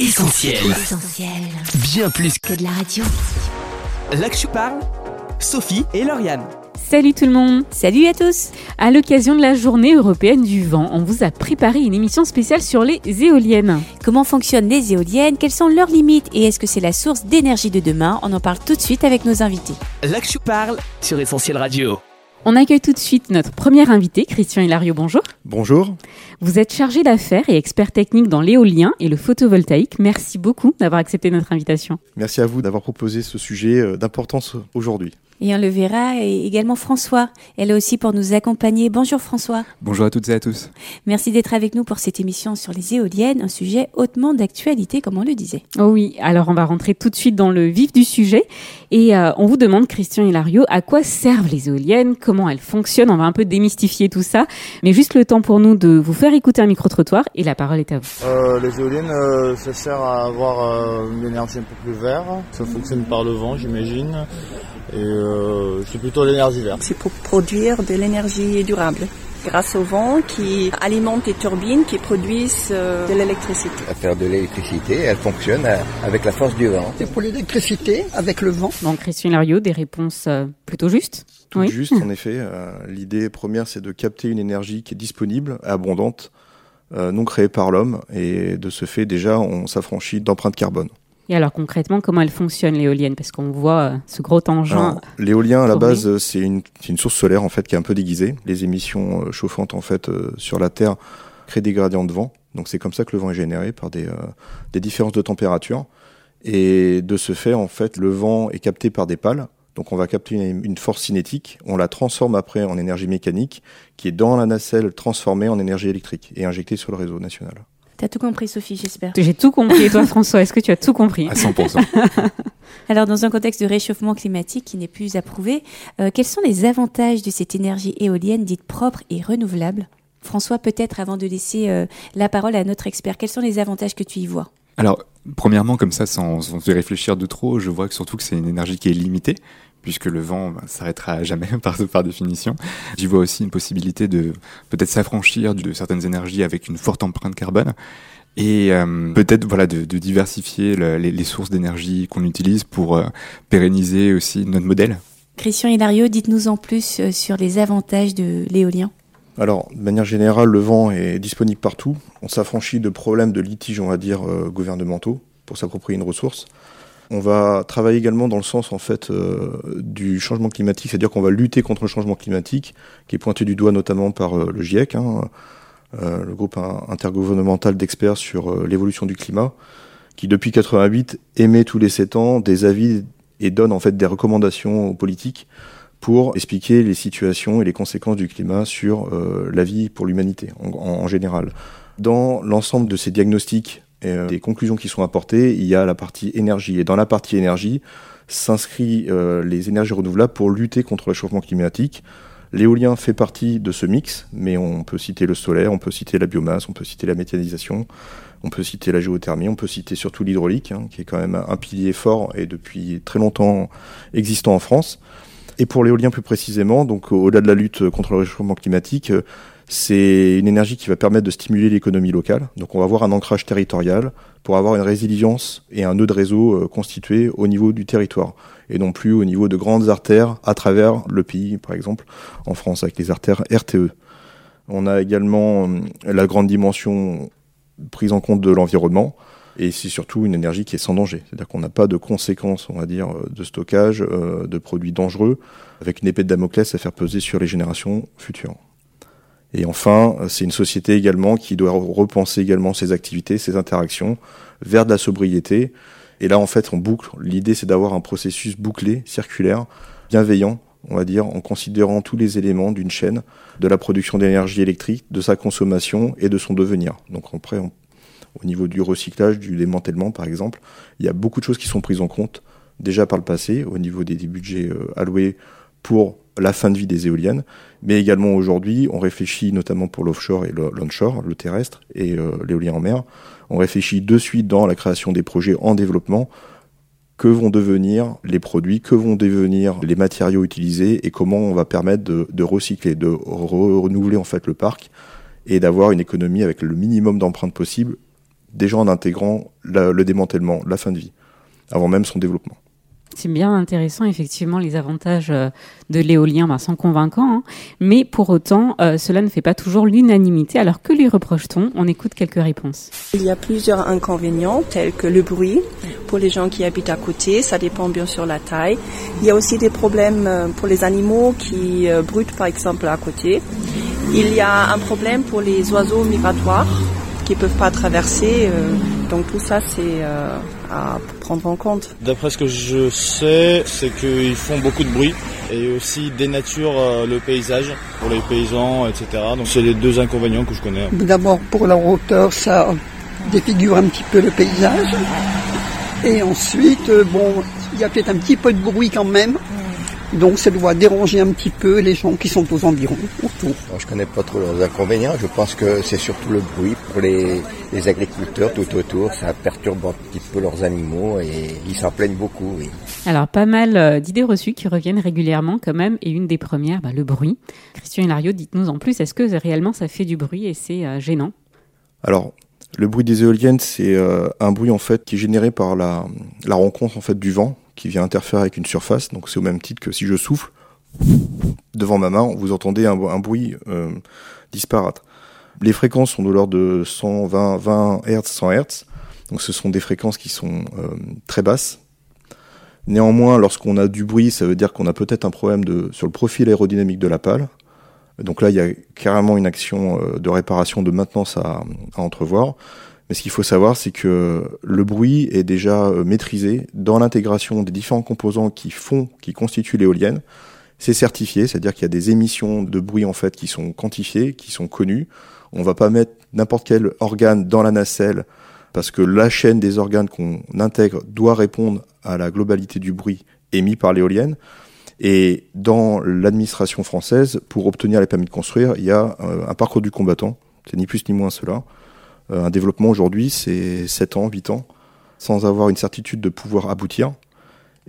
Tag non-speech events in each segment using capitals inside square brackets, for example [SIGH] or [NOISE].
Essentiel. Essentiel. Bien plus Que de la radio. Là que je parle, Sophie et Lauriane. Salut tout le monde Salut à tous. À l'occasion de la journée européenne du vent, on vous a préparé une émission spéciale sur les éoliennes. Comment fonctionnent les éoliennes? Quelles sont leurs limites? Et est-ce que c'est la source d'énergie de demain? On en parle tout de suite avec nos invités. Là que je parle sur Essentiel Radio. On accueille tout de suite notre premier invité, Christian Hilario, bonjour. Bonjour. Vous êtes chargé d'affaires et expert technique dans l'éolien et le photovoltaïque. Merci beaucoup d'avoir accepté notre invitation. Merci à vous d'avoir proposé ce sujet euh, d'importance aujourd'hui. Et on le verra, et également François. Elle est aussi pour nous accompagner. Bonjour François. Bonjour à toutes et à tous. Merci d'être avec nous pour cette émission sur les éoliennes, un sujet hautement d'actualité, comme on le disait. Oh oui, alors on va rentrer tout de suite dans le vif du sujet. Et euh, on vous demande, Christian Hilario, à quoi servent les éoliennes? Comment elles fonctionnent? On va un peu démystifier tout ça. Mais juste le temps pour nous de vous faire écouter un micro-trottoir et la parole est à vous. Euh, les éoliennes, euh, ça sert à avoir euh, une énergie un peu plus verte. Ça fonctionne par le vent, j'imagine. Et euh, c'est plutôt l'énergie verte. C'est pour produire de l'énergie durable grâce au vent qui alimente les turbines qui produisent euh, de l'électricité. À faire de l'électricité, elle fonctionne euh, avec la force du vent. C'est pour l'électricité avec le vent. Donc Christian Hilario, des réponses euh, plutôt justes Tout juste, en effet. Euh, L'idée première, c'est de capter une énergie qui est disponible, abondante, euh, non créée par l'homme. Et de ce fait, déjà, on s'affranchit d'empreinte carbone. Et alors concrètement, comment elles fonctionnent l'éolienne? Parce qu'on voit euh, ce gros tangent. Alors, L'éolien, à la base, euh, c'est une, c'est une source solaire en fait qui est un peu déguisée. Les émissions euh, chauffantes en fait sur la Terre créent des gradients de vent. Donc c'est comme ça que le vent est généré par des, euh, des différences de température. Et de ce fait, en fait, le vent est capté par des pales. Donc on va capter une, une force cinétique, on la transforme après en énergie mécanique, qui est dans la nacelle transformée en énergie électrique et injectée sur le réseau national. T'as tout compris, Sophie, j'espère. J'ai tout compris. Et toi, François, est-ce que tu as tout compris À 100%. [LAUGHS] Alors, dans un contexte de réchauffement climatique qui n'est plus approuvé, euh, quels sont les avantages de cette énergie éolienne dite propre et renouvelable? François, peut-être avant de laisser euh, la parole à notre expert, quels sont les avantages que tu y vois? Alors, premièrement, comme ça, sans, sans y réfléchir de trop, je vois que surtout que c'est une énergie qui est limitée, puisque le vent ben, s'arrêtera à jamais [LAUGHS] par, par définition. J'y vois aussi une possibilité de peut-être s'affranchir de certaines énergies avec une forte empreinte carbone. Et euh, peut-être voilà de, de diversifier le- les, les sources d'énergie qu'on utilise pour euh, pérenniser aussi notre modèle. Christian Hilario, dites-nous en plus euh, sur les avantages de l'éolien. Alors, de manière générale, le vent est disponible partout. On s'affranchit de problèmes de litiges, on va dire, euh, gouvernementaux pour s'approprier une ressource. On va travailler également dans le sens en fait euh, du changement climatique, c'est-à-dire qu'on va lutter contre le changement climatique, qui est pointé du doigt notamment par euh, le GIEC, hein, euh, le groupe in- intergouvernemental d'experts sur l'évolution du climat, qui depuis 88 émet tous les 7 ans des avis et donne en fait des recommandations aux politiques pour expliquer les situations et les conséquences du climat sur la vie pour l'humanité en général. Dans l'ensemble de ces diagnostics et euh, des conclusions qui sont apportées, il y a la partie énergie. Et dans la partie énergie s'inscrit euh, les énergies renouvelables pour lutter contre le réchauffement climatique. L'éolien fait partie de ce mix, mais on peut citer le solaire, on peut citer la biomasse, on peut citer la méthanisation, on peut citer la géothermie, on peut citer surtout l'hydraulique, hein, qui est quand même un pilier fort et depuis très longtemps existant en France. Et pour l'éolien plus précisément, donc au-delà de la lutte contre le réchauffement climatique, euh, c'est une énergie qui va permettre de stimuler l'économie locale. Donc on va avoir un ancrage territorial pour avoir une résilience et un nœud de réseau euh, constitué au niveau du territoire et non plus au niveau de grandes artères à travers le pays, par exemple en France avec les artères RTE. On a également euh, la grande dimension prise en compte de l'environnement et c'est surtout une énergie qui est sans danger. C'est-à-dire qu'on n'a pas de conséquences, on va dire, euh, de stockage de produits dangereux avec une épée de Damoclès à faire peser sur les générations futures. Et enfin, euh, c'est une société également qui doit repenser également ses activités, ses interactions vers de la sobriété. Et là, en fait, on boucle. L'idée, c'est d'avoir un processus bouclé, circulaire, bienveillant, on va dire, en considérant tous les éléments d'une chaîne, de la production d'énergie électrique, de sa consommation et de son devenir. Donc après, on- au niveau du recyclage, du démantèlement, par exemple, il y a beaucoup de choses qui sont prises en compte déjà par le passé, au niveau des, budgets euh, alloués pour la fin de vie des éoliennes, mais également aujourd'hui, on réfléchit notamment pour l'offshore et l'onshore, le terrestre et euh, l'éolien en mer, on réfléchit de suite dans la création des projets en développement, que vont devenir les produits, que vont devenir les matériaux utilisés? Et comment on va permettre de, recycler, de re- renouveler en fait le parc et d'avoir une économie avec le minimum d'empreintes possible déjà en intégrant le démantèlement, la fin de vie, avant même son développement? C'est bien intéressant, effectivement, les avantages euh, de l'éolien ben, sont convaincants. hein. Mais pour autant, euh, cela ne fait pas toujours l'unanimité. Alors que lui reproche-t-on? On écoute quelques réponses. Il y a plusieurs inconvénients tels que le bruit pour les gens qui habitent à côté, ça dépend bien sûr la taille. Il y a aussi des problèmes euh, pour les animaux qui euh, brutent par exemple à côté. Il y a un problème pour les oiseaux migratoires qui peuvent pas traverser. euh, donc tout ça c'est à prendre en compte. D'après ce que je sais, c'est qu'ils font beaucoup de bruit et aussi dénaturent euh, le paysage pour les paysans, etc. Donc c'est les deux inconvénients que je connais. D'abord, pour la hauteur, ça défigure un petit peu le paysage. Et ensuite, euh, bon, il y a peut-être un petit peu de bruit quand même. Donc ça doit déranger un petit peu les gens qui sont aux environs, autour. Je connais pas trop leurs inconvénients. Je pense que c'est surtout le bruit pour les, les agriculteurs tout autour. Ça perturbe un petit peu leurs animaux et ils s'en plaignent beaucoup. Oui. Alors, pas mal euh, d'idées reçues qui reviennent régulièrement quand même. Et une des premières, bah, le bruit. Christian Hilario, dites-nous en plus, est-ce que réellement ça fait du bruit et c'est euh, gênant? Alors, le bruit des éoliennes, c'est euh, un bruit en fait qui est généré par la, la rencontre en fait du vent qui vient interférer avec une surface. Donc c'est au même titre que si je souffle devant ma main, vous entendez un, un bruit euh, disparate. Les fréquences sont de l'ordre de 120 20 Hz, 100 Hz. Donc ce sont des fréquences qui sont euh, très basses. Néanmoins, lorsqu'on a du bruit, ça veut dire qu'on a peut-être un problème sur le profil aérodynamique de la pale. Donc là, il y a carrément une action euh, de réparation, de maintenance à, à entrevoir. Mais ce qu'il faut savoir, c'est que le bruit est déjà euh, maîtrisé dans l'intégration des différents composants qui font, qui constituent l'éolienne. C'est certifié, c'est-à-dire qu'il y a des émissions de bruit en fait qui sont quantifiées, qui sont connues. On va pas mettre n'importe quel organe dans la nacelle parce que la chaîne des organes qu'on intègre doit répondre à la globalité du bruit émis par l'éolienne. Et dans l'administration française, pour obtenir les permis de construire, il y a euh, un parcours du combattant. C'est ni plus ni moins cela. Euh, un développement aujourd'hui, c'est 7 ans, 8 ans, sans avoir une certitude de pouvoir aboutir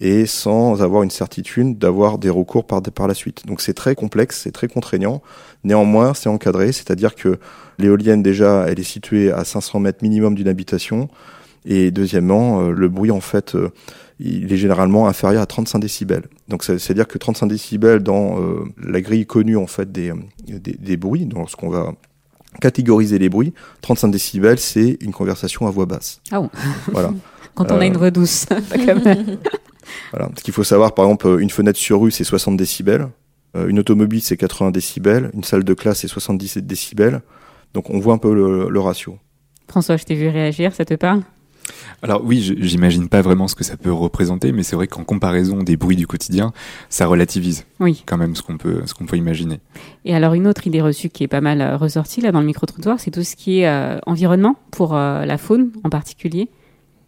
et sans avoir une certitude d'avoir des recours par, par la suite. Donc c'est très complexe, c'est très contraignant. Néanmoins, c'est encadré, c'est-à-dire que l'éolienne déjà, elle est située à 500 mètres minimum d'une habitation. Et deuxièmement, euh, le bruit, en fait, euh, il est généralement inférieur à 35 décibels. Donc c'est-à-dire que 35 décibels dans euh, la grille connue en fait des, des, des bruits, dans ce qu'on va catégoriser les bruits, 35 décibels, c'est une conversation à voix basse. Ah bon Voilà. [LAUGHS] Quand on a une voix douce. [LAUGHS] quand même. Voilà. Ce qu'il faut savoir, par exemple, une fenêtre sur rue, c'est 60 décibels. Euh, une automobile, c'est 80 décibels. Une salle de classe, c'est 77 décibels. Donc on voit un peu le, le ratio. François, je t'ai vu réagir, ça te parle? Alors oui, j'imagine pas vraiment ce que ça peut représenter, mais c'est vrai qu'en comparaison des bruits du quotidien, ça relativise Oui. quand même ce qu'on peut, ce qu'on peut imaginer. Et alors une autre idée reçue qui est pas mal euh, ressortie là dans le micro-trottoir, c'est tout ce qui est euh, environnement pour euh, la faune en particulier?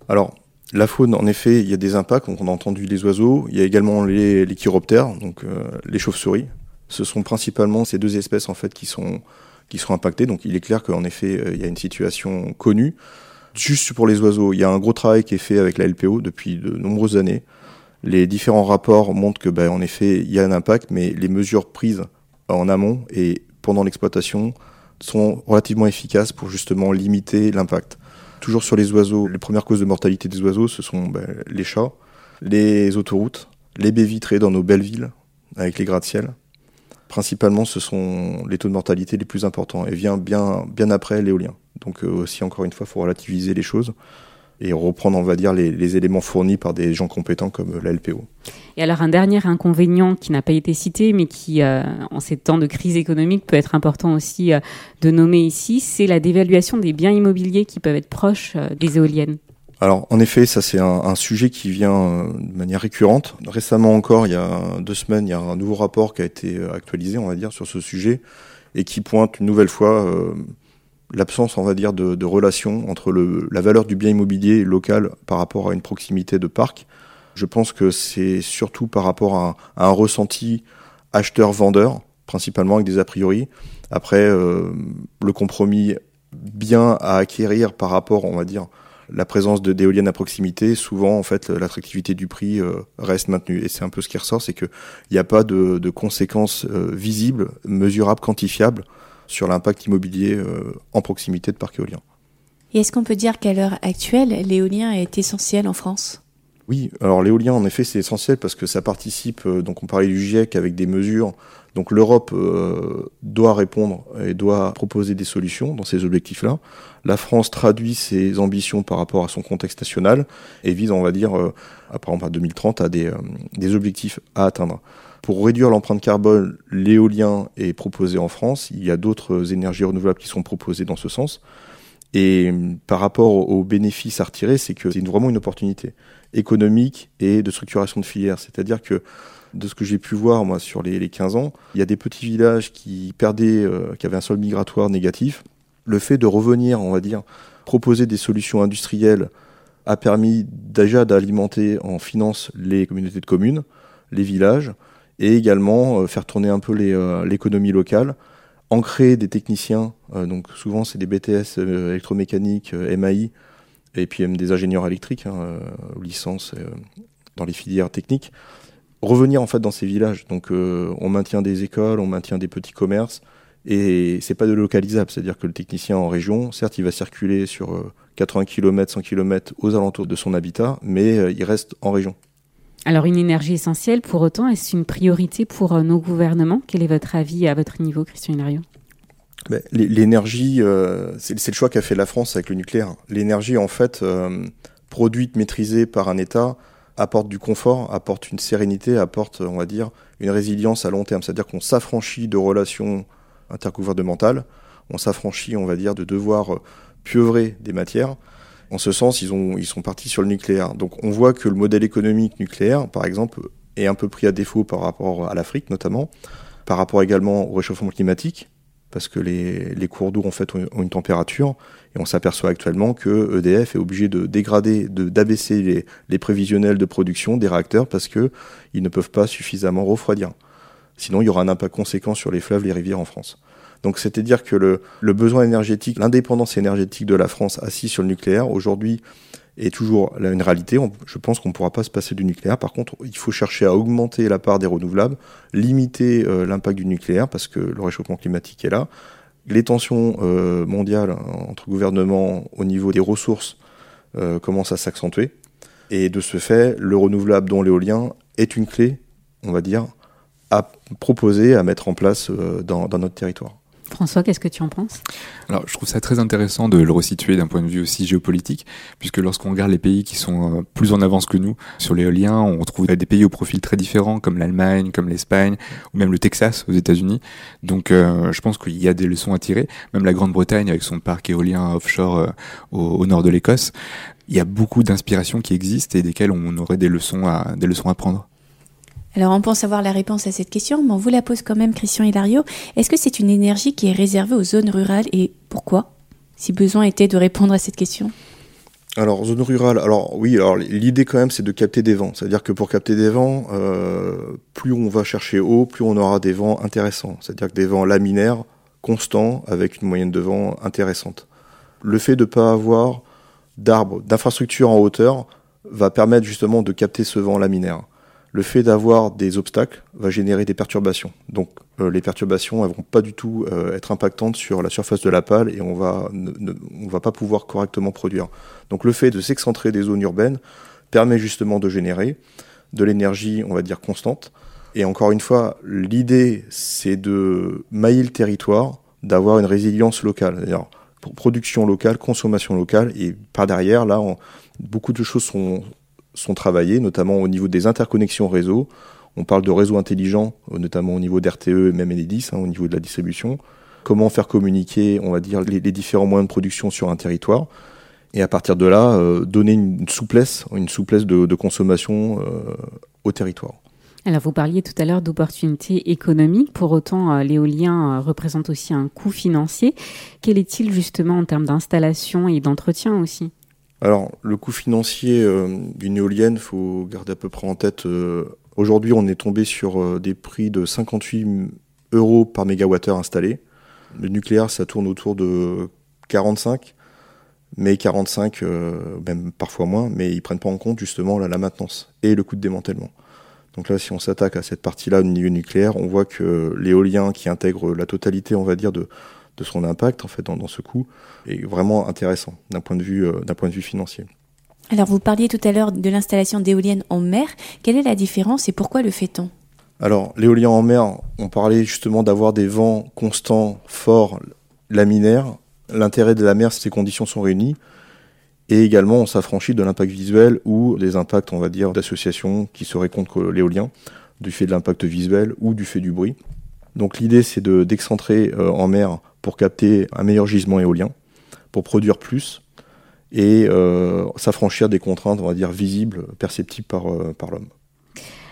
Alors, la faune, en effet, il y a des impacts. Donc, on a entendu les oiseaux. Il y a également les, les chiroptères, donc euh, les chauves-souris. Ce sont principalement ces deux espèces en fait qui sont qui sont impactées. Donc, il est clair qu'en effet, euh, il y a une situation connue. Juste pour les oiseaux, il y a un gros travail qui est fait avec la LPO depuis de nombreuses années. Les différents rapports montrent que, ben, en effet, il y a un impact, mais les mesures prises en amont et pendant l'exploitation sont relativement efficaces pour justement limiter l'impact. Toujours sur les oiseaux, les premières causes de mortalité des oiseaux, ce sont ben, les chats, les autoroutes, les baies vitrées dans nos belles villes, avec les gratte-ciel. Principalement, ce sont les taux de mortalité les plus importants et vient bien, bien après l'éolien. Donc euh, aussi, encore une fois, il faut relativiser les choses et reprendre, on va dire, les, les éléments fournis par des gens compétents comme la LPO. Et alors un dernier inconvénient qui n'a pas été cité, mais qui, euh, en ces temps de crise économique, peut être important aussi euh, de nommer ici, c'est la dévaluation des biens immobiliers qui peuvent être proches euh, des éoliennes. Alors, en effet, ça c'est un, sujet qui vient de manière récurrente. Récemment encore, il y a deux semaines, il y a un nouveau rapport qui a été actualisé, on va dire, sur ce sujet, et qui pointe une nouvelle fois l'absence, on va dire, de, relation entre la valeur du bien immobilier local par rapport à une proximité de parc. Je pense que c'est surtout par rapport à, un ressenti acheteur-vendeur, principalement avec des a priori. Après, euh, le compromis bien à acquérir par rapport, on va dire, la présence de d'éoliennes à proximité, souvent en fait l'attractivité du prix euh, reste maintenue. Et c'est un peu ce qui ressort, c'est qu'il n'y a pas de, de conséquences euh, visibles, mesurables, quantifiables sur l'impact immobilier euh, en proximité de parcs éoliens. Et est-ce qu'on peut dire qu'à l'heure actuelle, l'éolien est essentiel en France? Oui, alors l'éolien, en effet, c'est essentiel parce que ça participe, donc on parlait du GIEC avec des mesures donc l'Europe euh, doit répondre et doit proposer des solutions dans ces objectifs-là. La France traduit ses ambitions par rapport à son contexte national et vise, on va dire, euh, à, par exemple à 2030, à des, euh, des objectifs à atteindre. Pour réduire l'empreinte carbone, l'éolien est proposé en France. Il y a d'autres énergies renouvelables qui sont proposées dans ce sens. Et par rapport aux bénéfices à retirer, c'est que c'est vraiment une opportunité économique et de structuration de filière. C'est-à-dire que de ce que j'ai pu voir moi sur les, 15 ans, il y a des petits villages qui perdaient, euh, qui avaient un sol migratoire négatif. Le fait de revenir, on va dire, proposer des solutions industrielles a permis déjà d'alimenter en finance les communautés de communes, les villages, et également euh, faire tourner un peu euh, l'économie locale, ancrer des techniciens, donc souvent c'est des BTS électromécaniques, MAI, et puis même des ingénieurs électriques, hein, licences dans les filières techniques, revenir en fait dans ces villages. Donc euh, on maintient des écoles, on maintient des petits commerces et c'est pas de localisable, c'est-à-dire que le technicien en région, certes, il va circuler sur 80 km, 100 km aux alentours de son habitat, mais euh, il reste en région. Alors une énergie essentielle, pour autant, est-ce une priorité pour euh, nos gouvernements? Quel est votre avis à votre niveau, Christian Hilario ben, L'énergie, c'est le choix qu'a fait la France avec le nucléaire. L'énergie, en fait, produite, maîtrisée par un État, apporte du confort, apporte une sérénité, apporte, on va dire, une résilience à long terme. C'est-à-dire qu'on s'affranchit de relations intergouvernementales, on s'affranchit, on va dire, de devoir pieuvrer des matières. En ce sens, ils, ont, ils sont partis sur le nucléaire. Donc on voit que le modèle économique nucléaire, par exemple, est un peu pris à défaut par rapport à l'Afrique notamment, par rapport également au réchauffement climatique, parce que les, les cours d'eau en fait ont une température et on s'aperçoit actuellement que EDF est obligé de dégrader, de d'abaisser les, les, prévisionnels de production des réacteurs parce que ils ne peuvent pas suffisamment refroidir. Sinon, il y aura un impact conséquent sur les fleuves, les rivières en France. Donc, c'est-à-dire que le, besoin énergétique, l'indépendance énergétique de la France assise sur le nucléaire, aujourd'hui, est toujours une réalité. je pense qu'on ne pourra pas se passer du nucléaire. Par contre, il faut chercher à augmenter la part des renouvelables, limiter euh, l'impact du nucléaire parce que le réchauffement climatique est là, les tensions euh, mondiales entre gouvernements au niveau des ressources euh, commencent à s'accentuer. Et de ce fait, le renouvelable, dont l'éolien, est une clé, on va dire, à proposer, à mettre en place dans notre territoire. François, qu'est-ce que tu en penses? Alors, je trouve ça très intéressant de le resituer d'un point de vue aussi géopolitique, puisque lorsqu'on regarde les pays qui sont euh, plus en avance que nous sur l'éolien, on trouve des pays au profil très différents, comme l'Allemagne, comme l'Espagne, ou même le Texas aux États-Unis. Donc, euh, je pense qu'il y a des leçons à tirer. Même la Grande-Bretagne, avec son parc éolien offshore euh, au, au, nord de l'Écosse, il y a beaucoup d'inspirations qui existent et desquelles on aurait des leçons à, des leçons à prendre. Alors on pense avoir la réponse à cette question, mais on vous la pose quand même, Christian Hilario. Est-ce que c'est une énergie qui est réservée aux zones rurales et pourquoi Si besoin était de répondre à cette question? Alors, zone rurale, alors oui, alors l'idée quand même c'est de capter des vents. C'est-à-dire que pour capter des vents, euh, plus on va chercher haut, plus on aura des vents intéressants. C'est-à-dire que des vents laminaires, constants, avec une moyenne de vent intéressante. Le fait de ne pas avoir d'arbres, d'infrastructures en hauteur, va permettre justement de capter ce vent laminaire le fait d'avoir des obstacles va générer des perturbations. Donc euh, les perturbations elles vont pas du tout euh, être impactantes sur la surface de la pale et on ne, va pas pouvoir correctement produire. Donc le fait de s'excentrer des zones urbaines permet justement de générer de l'énergie, on va dire constante. Et encore une fois, l'idée c'est de mailler le territoire, d'avoir une résilience locale, production locale, consommation locale et par derrière là beaucoup de choses sont sont travaillés, notamment au niveau des interconnexions réseau. On parle de réseaux intelligents, notamment au niveau d'RTE et même Enedis, hein, au niveau de la distribution. Comment faire communiquer, on va dire, les, différents moyens de production sur un territoire. Et à partir de là, euh, donner une souplesse, une souplesse de, consommation euh, au territoire. Alors vous parliez tout à l'heure d'opportunités économiques, pour autant euh, l'éolien représente aussi un coût financier. Quel est-il justement en termes d'installation et d'entretien aussi? Alors, le coût financier euh, d'une éolienne, faut garder à peu près en tête. Euh, aujourd'hui, on est tombé sur euh, des prix de 58 euros par mégawattheure installé. Le nucléaire, ça tourne autour de 45, mais 45, même parfois moins, mais ils prennent pas en compte justement la, maintenance et le coût de démantèlement. Donc là, si on s'attaque à cette partie-là au niveau nucléaire, on voit que l'éolien qui intègre la totalité, on va dire, de, de son impact en fait dans, dans ce coût est vraiment intéressant d'un point de vue d'un point de vue financier. Alors vous parliez tout à l'heure de l'installation d'éoliennes en mer. Quelle est la différence et pourquoi le fait-on? Alors l'éolien en mer, on parlait justement d'avoir des vents constants, forts, laminaires. L'intérêt de la mer, ces conditions sont réunies. Et également, on s'affranchit de l'impact visuel ou des impacts, on va dire, d'associations qui seraient contre l'éolien, du fait de l'impact visuel ou du fait du bruit. Donc l'idée, c'est de d'excentrer euh, en mer pour capter un meilleur gisement éolien, pour produire plus et euh, s'affranchir des contraintes, on va dire, visibles, perceptibles par, euh, par l'homme.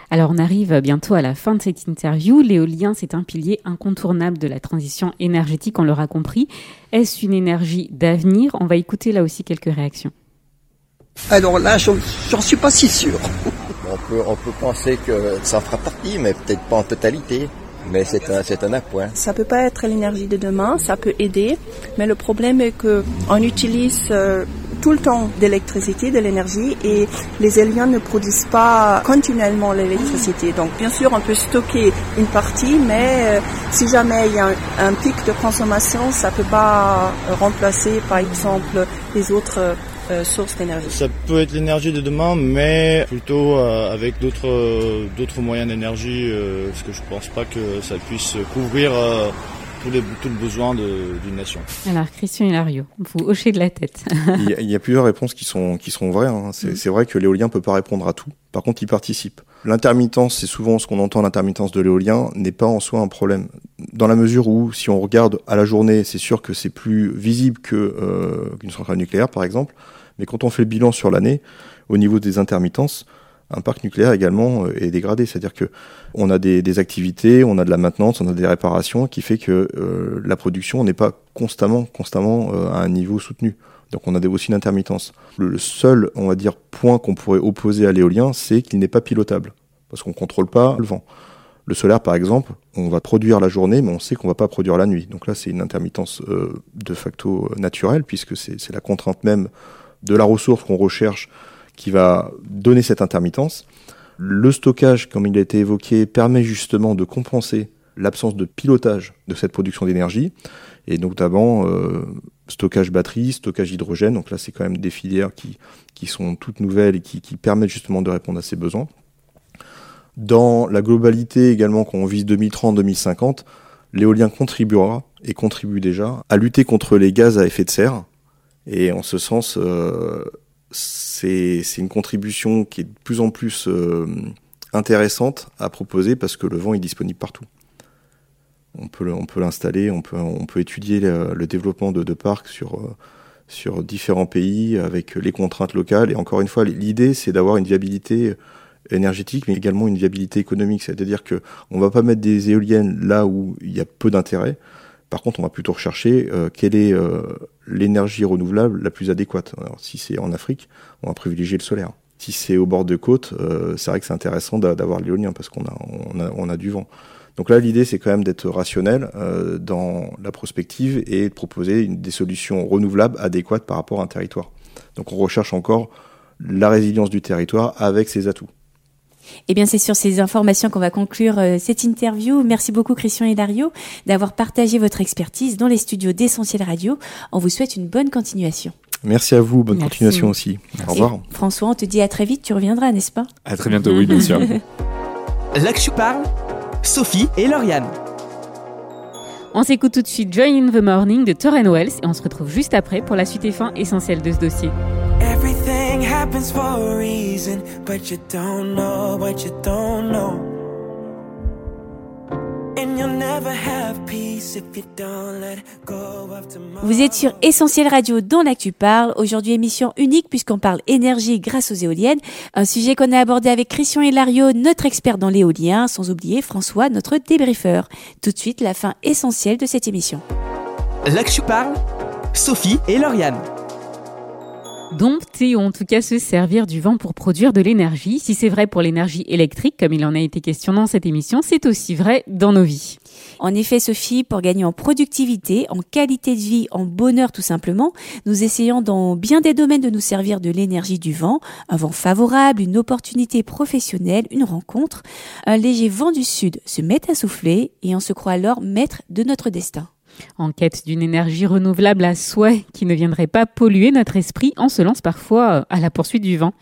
Alors on arrive bientôt à la fin de cette interview. L'éolien, c'est un pilier incontournable de la transition énergétique, on l'aura compris. Est-ce une énergie d'avenir? On va écouter là aussi quelques réactions. Alors là, j'en suis pas si sûr. [LAUGHS] On peut, on peut penser que ça fera partie, mais peut-être pas en totalité. Mais c'est un, c'est un appoint. Ça peut pas être l'énergie de demain, ça peut aider, mais le problème est que on utilise euh, tout le temps d'électricité, de l'énergie, et les éoliens ne produisent pas continuellement l'électricité. Donc bien sûr, on peut stocker une partie, mais euh, si jamais il y a un, un, pic de consommation, ça peut pas remplacer, par exemple, les autres euh, sources d'énergie. Ça peut être l'énergie de demain, mais plutôt euh, avec d'autres euh, d'autres moyens d'énergie, euh, parce que je pense pas que ça puisse couvrir tous les, tout le besoin d'une nation. Alors, Christian Hilario, vous hochez de la tête. il, y a, il, y a, plusieurs réponses qui sont, qui sont vraies. Hein. C'est mmh. vrai que l'éolien peut pas répondre à tout. Par contre, il participe. L'intermittence, c'est souvent ce qu'on entend, l'intermittence de l'éolien, n'est pas en soi un problème. Dans la mesure où, si on regarde à la journée, c'est sûr que c'est plus visible qu'une euh, qu centrale nucléaire, par exemple. Mais quand on fait le bilan sur l'année, au niveau des intermittences, un parc nucléaire également est dégradé, c'est-à-dire que on a des, activités, on a de la maintenance, on a des réparations, qui fait que euh, la production n'est pas constamment, constamment euh, à un niveau soutenu. Donc on a des, aussi une intermittence. Le, seul, on va dire, point qu'on pourrait opposer à l'éolien, c'est qu'il n'est pas pilotable, parce qu'on contrôle pas le vent. Le solaire, par exemple, on va produire la journée, mais on sait qu'on va pas produire la nuit. Donc là, c'est une intermittence euh, de facto naturelle, puisque c'est la contrainte même de la ressource qu'on recherche qui va donner cette intermittence. Le stockage, comme il a été évoqué, permet justement de compenser l'absence de pilotage de cette production d'énergie, et notamment euh, stockage batterie, stockage hydrogène. Donc là, c'est quand même des filières qui, qui sont toutes nouvelles et qui, permettent justement de répondre à ces besoins. Dans la globalité également, quand on vise 2030-2050, l'éolien contribuera, et contribue déjà, à lutter contre les gaz à effet de serre. Et en ce sens, euh, c'est une contribution qui est de plus en plus euh, intéressante à proposer parce que le vent est disponible partout. On peut, on peut l'installer, on peut, on peut étudier le, développement de, de parcs sur, euh, sur différents pays avec les contraintes locales. Et encore une fois, l'idée, c'est d'avoir une viabilité énergétique, mais également une viabilité économique. C'est-à-dire que on va pas mettre des éoliennes là où il y a peu d'intérêt. Par contre, on va plutôt rechercher euh, quelle est euh, l'énergie renouvelable la plus adéquate. Alors, si c'est en Afrique, on va privilégier le solaire. Si c'est au bord de côte, euh, c'est vrai que c'est intéressant d'avoir l'éolien parce qu'on a du vent. Donc là, l'idée, c'est quand même d'être rationnel dans la prospective et de proposer des solutions renouvelables adéquates par rapport à un territoire. Donc on recherche encore la résilience du territoire avec ses atouts. Eh bien, c'est sur ces informations qu'on va conclure euh, cette interview. Merci beaucoup, Christian et Dario, d'avoir partagé votre expertise dans les studios d'Essentiel Radio. On vous souhaite une bonne continuation. Merci à vous, bonne Merci. continuation aussi. Merci. Au revoir. Et François, on te dit à très vite, tu reviendras, n'est-ce pas? À très bientôt, oui, bien sûr. Là que je parle, Sophie et Lauriane. On s'écoute tout de suite Joy in the Morning de Torren Wells et on se retrouve juste après pour la suite et fin essentielle de ce dossier. Happens for a reason, but you don't know what you don't know. Vous êtes sur Essentiel Radio dont l'actu parle. Aujourd'hui émission unique puisqu'on parle énergie grâce aux éoliennes. Un sujet qu'on a abordé avec Christian Hilario, notre expert dans l'éolien, sans oublier François, notre débriefeur. Tout de suite la fin essentielle de cette émission. L'actu parle, Sophie et Lauriane dompter ou en tout cas se servir du vent pour produire de l'énergie. Si c'est vrai pour l'énergie électrique, comme il en a été question dans cette émission, c'est aussi vrai dans nos vies. En effet, Sophie, pour gagner en productivité, en qualité de vie, en bonheur tout simplement, nous essayons dans bien des domaines de nous servir de l'énergie du vent, un vent favorable, une opportunité professionnelle, une rencontre. Un léger vent du sud se met à souffler et on se croit alors maître de notre destin. En quête d'une énergie renouvelable à souhait qui ne viendrait pas polluer notre esprit, on se lance parfois à la poursuite du vent.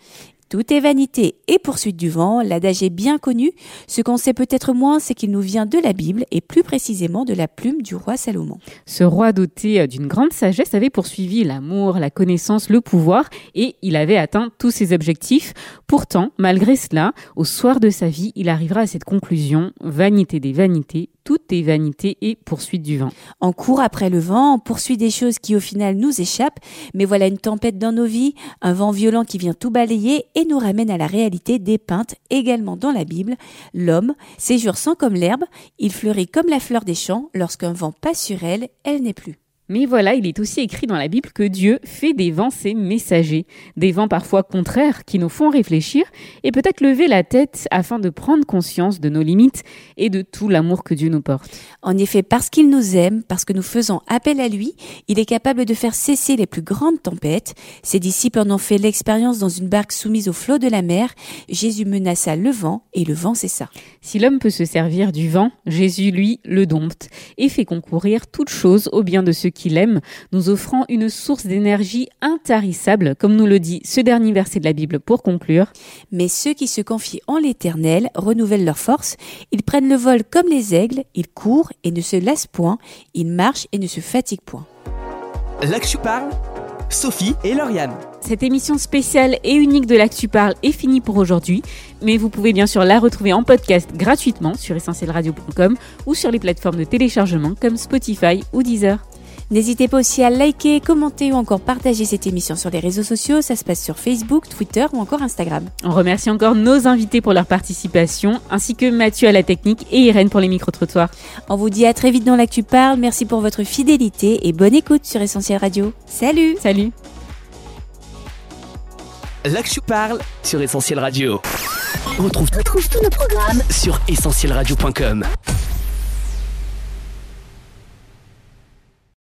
Tout est vanité et poursuite du vent, l'adage est bien connu. Ce qu'on sait peut-être moins, c'est qu'il nous vient de la Bible et plus précisément de la plume du roi Salomon. Ce roi doté d'une grande sagesse avait poursuivi l'amour, la connaissance, le pouvoir et il avait atteint tous ses objectifs. Pourtant, malgré cela, au soir de sa vie, il arrivera à cette conclusion, vanité des vanités, tout est vanité et poursuite du vent. On court après le vent, on poursuit des choses qui au final nous échappent, mais voilà une tempête dans nos vies, un vent violent qui vient tout balayer et nous ramène à la réalité dépeinte également dans la Bible. L'homme séjour sans comme l'herbe, il fleurit comme la fleur des champs, lorsqu'un vent passe sur elle, elle n'est plus. Mais voilà, il est aussi écrit dans la Bible que Dieu fait des vents ses messagers, des vents parfois contraires qui nous font réfléchir et peut-être lever la tête afin de prendre conscience de nos limites et de tout l'amour que Dieu nous porte. En effet, parce qu'il nous aime, parce que nous faisons appel à lui, il est capable de faire cesser les plus grandes tempêtes. Ses disciples en ont fait l'expérience dans une barque soumise au flot de la mer. Jésus menaça le vent et le vent cessa. Si l'homme peut se servir du vent, Jésus, lui, le dompte et fait concourir toutes choses au bien de ceux qui qu'il aime, nous offrant une source d'énergie intarissable, comme nous le dit ce dernier verset de la Bible pour conclure. Mais ceux qui se confient en l'Éternel renouvellent leur force, ils prennent le vol comme les aigles, ils courent et ne se lassent point, ils marchent et ne se fatiguent point. L'Actu parle, Sophie et Lauriane. Cette émission spéciale et unique de l'Actu Parle est finie pour aujourd'hui, mais vous pouvez bien sûr la retrouver en podcast gratuitement sur essentielradio.com ou sur les plateformes de téléchargement comme Spotify ou Deezer. N'hésitez pas aussi à liker, commenter ou encore partager cette émission sur les réseaux sociaux. Ça se passe sur Facebook, Twitter ou encore Instagram. On remercie encore nos invités pour leur participation, ainsi que Mathieu à la technique et Irène pour les micro-trottoirs. On vous dit à très vite dans l'Actu Parle. Merci pour votre fidélité et bonne écoute sur Essentiel Radio. Salut Salut L'Actu Parle sur Essentiel Radio. On retrouve, tous nos programmes sur essentielradio.com.